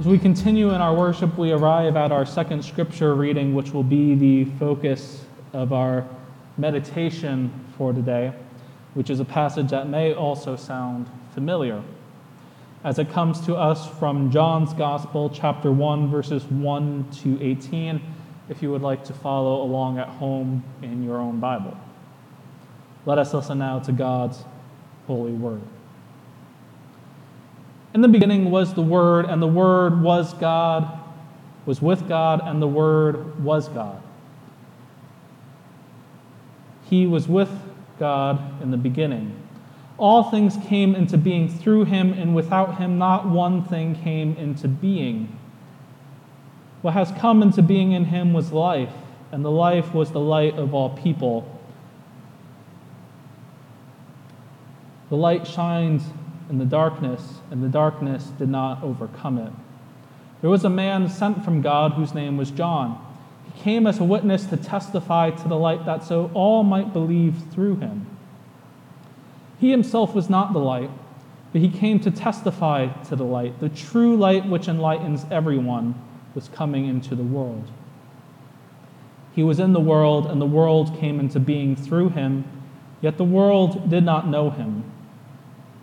As we continue in our worship, we arrive at our second scripture reading, which will be the focus of our meditation for today, which is a passage that may also sound familiar. As it comes to us from John's Gospel, chapter 1, verses 1 to 18, if you would like to follow along at home in your own Bible. Let us listen now to God's holy word. In the beginning was the Word, and the Word was God, was with God, and the Word was God. He was with God in the beginning. All things came into being through him, and without him, not one thing came into being. What has come into being in him was life, and the life was the light of all people. The light shines in the darkness, and the darkness did not overcome it. There was a man sent from God whose name was John. He came as a witness to testify to the light that so all might believe through him. He himself was not the light, but he came to testify to the light. The true light which enlightens everyone was coming into the world. He was in the world, and the world came into being through him, yet the world did not know him.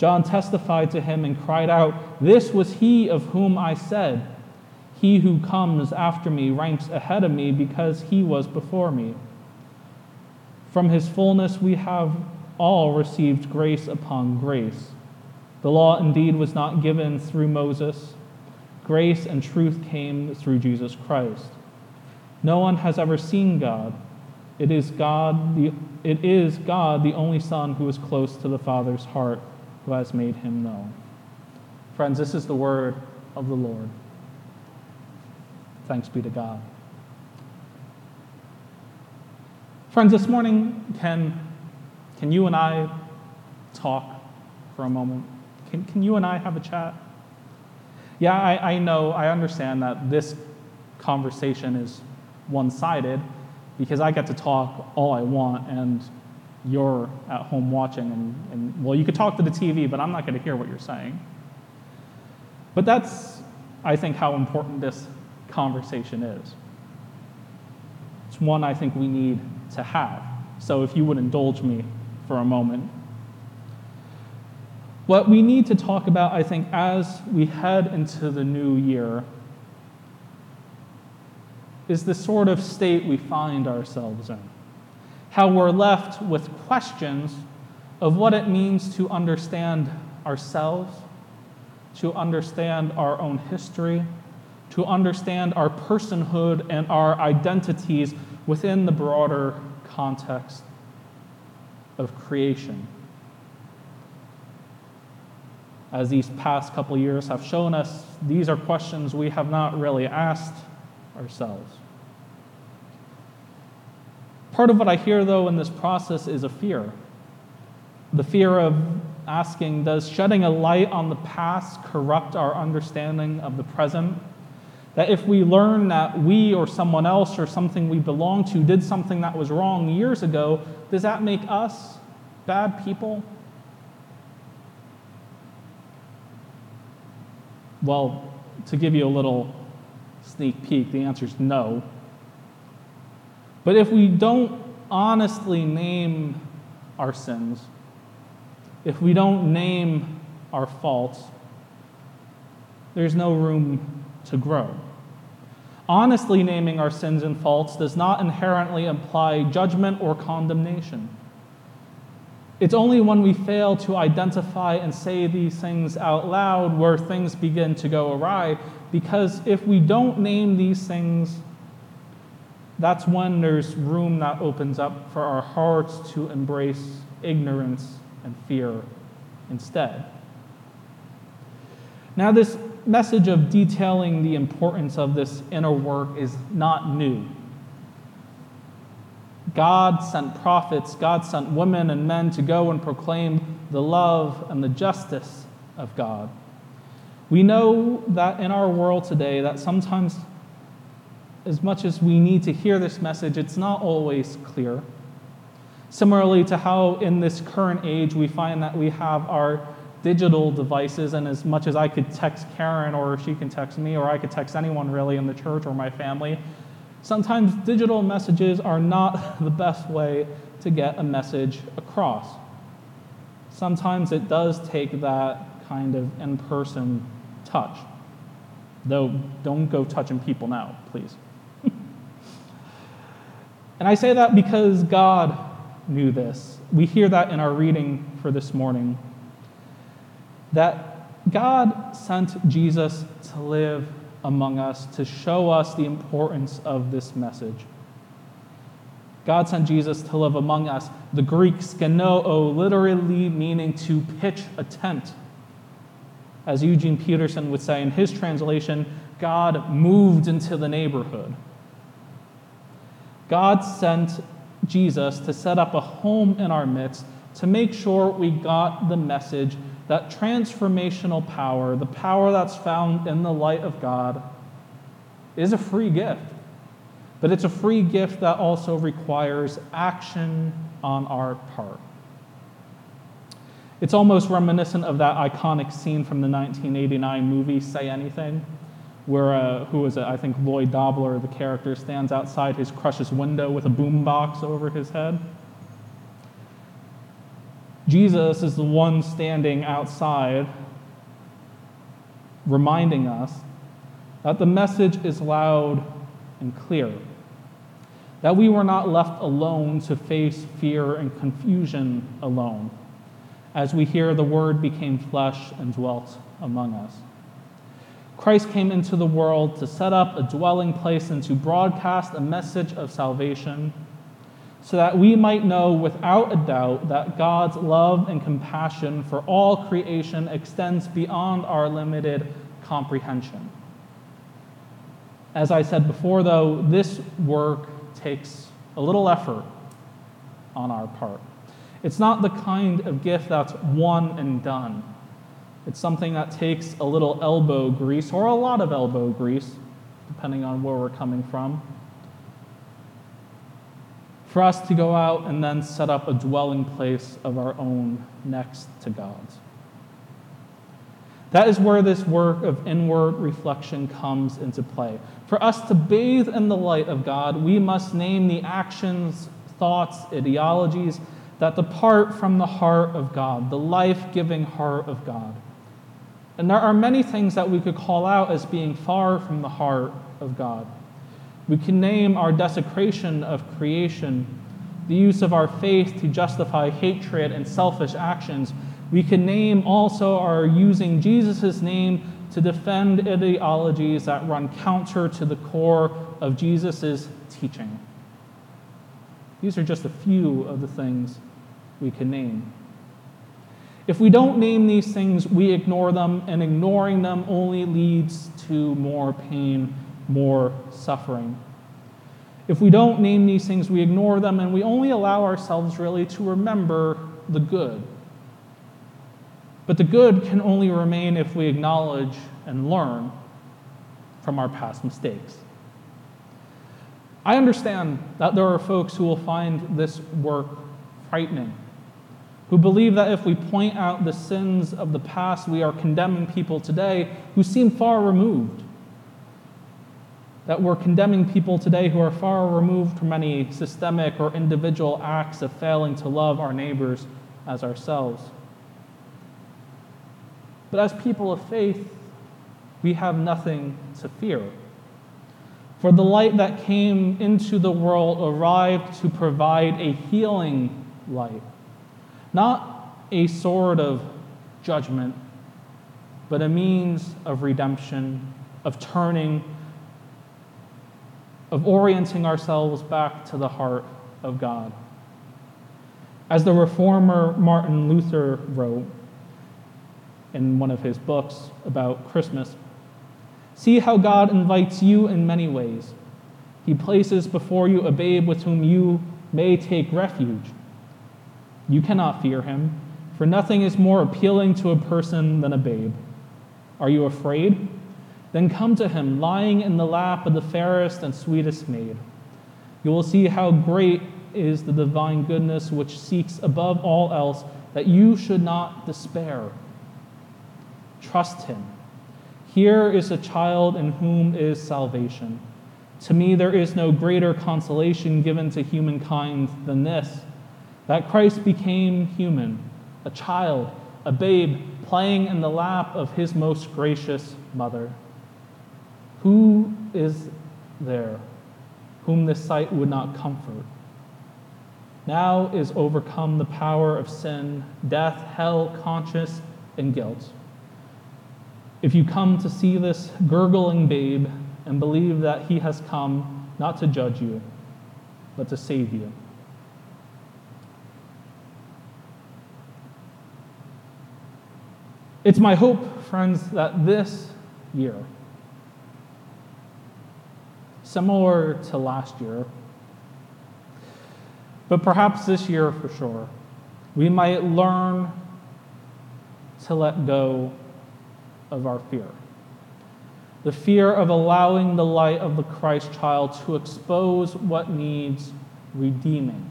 John testified to him and cried out, This was he of whom I said, He who comes after me ranks ahead of me because he was before me. From his fullness we have all received grace upon grace. The law indeed was not given through Moses, grace and truth came through Jesus Christ. No one has ever seen God. It is God, the, it is God, the only Son, who is close to the Father's heart who has made him known. Friends, this is the word of the Lord. Thanks be to God. Friends, this morning, can, can you and I talk for a moment? Can, can you and I have a chat? Yeah, I, I know, I understand that this conversation is one sided because I get to talk all I want and you're at home watching and, and, well you could talk to the tv but i'm not going to hear what you're saying. But that's i think how important this conversation is. It's one i think we need to have. So if you would indulge me for a moment. What we need to talk about i think as we head into the new year is the sort of state we find ourselves in how we're left with questions of what it means to understand ourselves, to understand our own history, to understand our personhood and our identities within the broader context of creation. As these past couple years have shown us, these are questions we have not really asked ourselves. Part of what I hear, though, in this process is a fear. The fear of asking, does shedding a light on the past corrupt our understanding of the present? That if we learn that we or someone else or something we belong to did something that was wrong years ago, does that make us bad people? Well, to give you a little sneak peek, the answer is no. But if we don't honestly name our sins, if we don't name our faults, there's no room to grow. Honestly naming our sins and faults does not inherently imply judgment or condemnation. It's only when we fail to identify and say these things out loud where things begin to go awry, because if we don't name these things, that's when there's room that opens up for our hearts to embrace ignorance and fear instead. Now, this message of detailing the importance of this inner work is not new. God sent prophets, God sent women and men to go and proclaim the love and the justice of God. We know that in our world today that sometimes as much as we need to hear this message, it's not always clear. Similarly to how in this current age we find that we have our digital devices, and as much as I could text Karen or she can text me, or I could text anyone really in the church or my family, sometimes digital messages are not the best way to get a message across. Sometimes it does take that kind of in person touch. Though, don't go touching people now, please. And I say that because God knew this. We hear that in our reading for this morning that God sent Jesus to live among us to show us the importance of this message. God sent Jesus to live among us. The Greek skenoo oh, literally meaning to pitch a tent. As Eugene Peterson would say in his translation, God moved into the neighborhood. God sent Jesus to set up a home in our midst to make sure we got the message that transformational power, the power that's found in the light of God, is a free gift. But it's a free gift that also requires action on our part. It's almost reminiscent of that iconic scene from the 1989 movie Say Anything, where, uh, who was it? I think Lloyd Dobler, the character, stands outside his crush's window with a boombox over his head. Jesus is the one standing outside, reminding us that the message is loud and clear, that we were not left alone to face fear and confusion alone, as we hear the Word became flesh and dwelt among us. Christ came into the world to set up a dwelling place and to broadcast a message of salvation so that we might know without a doubt that God's love and compassion for all creation extends beyond our limited comprehension. As I said before, though, this work takes a little effort on our part. It's not the kind of gift that's one and done. It's something that takes a little elbow grease or a lot of elbow grease, depending on where we're coming from for us to go out and then set up a dwelling place of our own next to God's. That is where this work of inward reflection comes into play. For us to bathe in the light of God, we must name the actions, thoughts, ideologies that depart from the heart of God, the life giving heart of God. And there are many things that we could call out as being far from the heart of God. We can name our desecration of creation, the use of our faith to justify hatred and selfish actions. We can name also our using Jesus' name to defend ideologies that run counter to the core of Jesus' teaching. These are just a few of the things we can name. If we don't name these things, we ignore them, and ignoring them only leads to more pain more suffering. If we don't name these things, we ignore them and we only allow ourselves really to remember the good. But the good can only remain if we acknowledge and learn from our past mistakes. I understand that there are folks who will find this work frightening, who believe that if we point out the sins of the past, we are condemning people today who seem far removed that we're condemning people today who are far removed from any systemic or individual acts of failing to love our neighbors as ourselves. But as people of faith, we have nothing to fear. For the light that came into the world arrived to provide a healing light, not a sword of judgment, but a means of redemption, of turning, of orienting ourselves back to the heart of God. As the reformer Martin Luther wrote in one of his books about Christmas, See how God invites you in many ways. He places before you a babe with whom you may take refuge. You cannot fear him, for nothing is more appealing to a person than a babe. Are you afraid? Then come to him, lying in the lap of the fairest and sweetest maid. You will see how great is the divine goodness which seeks above all else that you should not despair. Trust him here is a child in whom is salvation. To me, there is no greater consolation given to humankind than this that Christ became human, a child, a babe, playing in the lap of his most gracious mother. Who is there whom this sight would not comfort? Now is overcome the power of sin, death, hell, conscience, and guilt. If you come to see this gurgling babe and believe that he has come not to judge you, but to save you. It's my hope, friends, that this year, similar to last year, but perhaps this year for sure, we might learn to let go of our fear. The fear of allowing the light of the Christ child to expose what needs redeeming.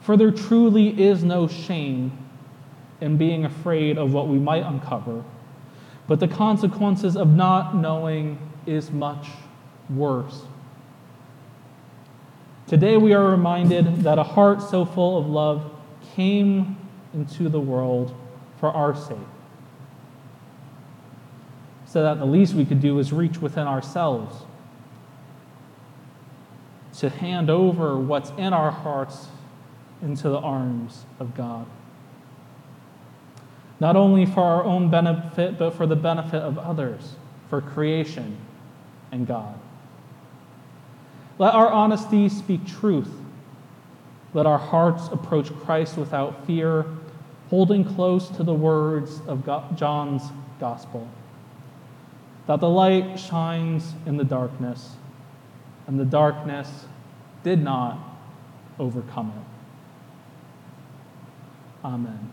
For there truly is no shame in being afraid of what we might uncover, but the consequences of not knowing is much worse. Today we are reminded that a heart so full of love came into the world for our sake so that the least we could do is reach within ourselves to hand over what's in our hearts into the arms of God. Not only for our own benefit, but for the benefit of others, for creation and God. Let our honesty speak truth. Let our hearts approach Christ without fear, holding close to the words of John's gospel that the light shines in the darkness, and the darkness did not overcome it. Amen.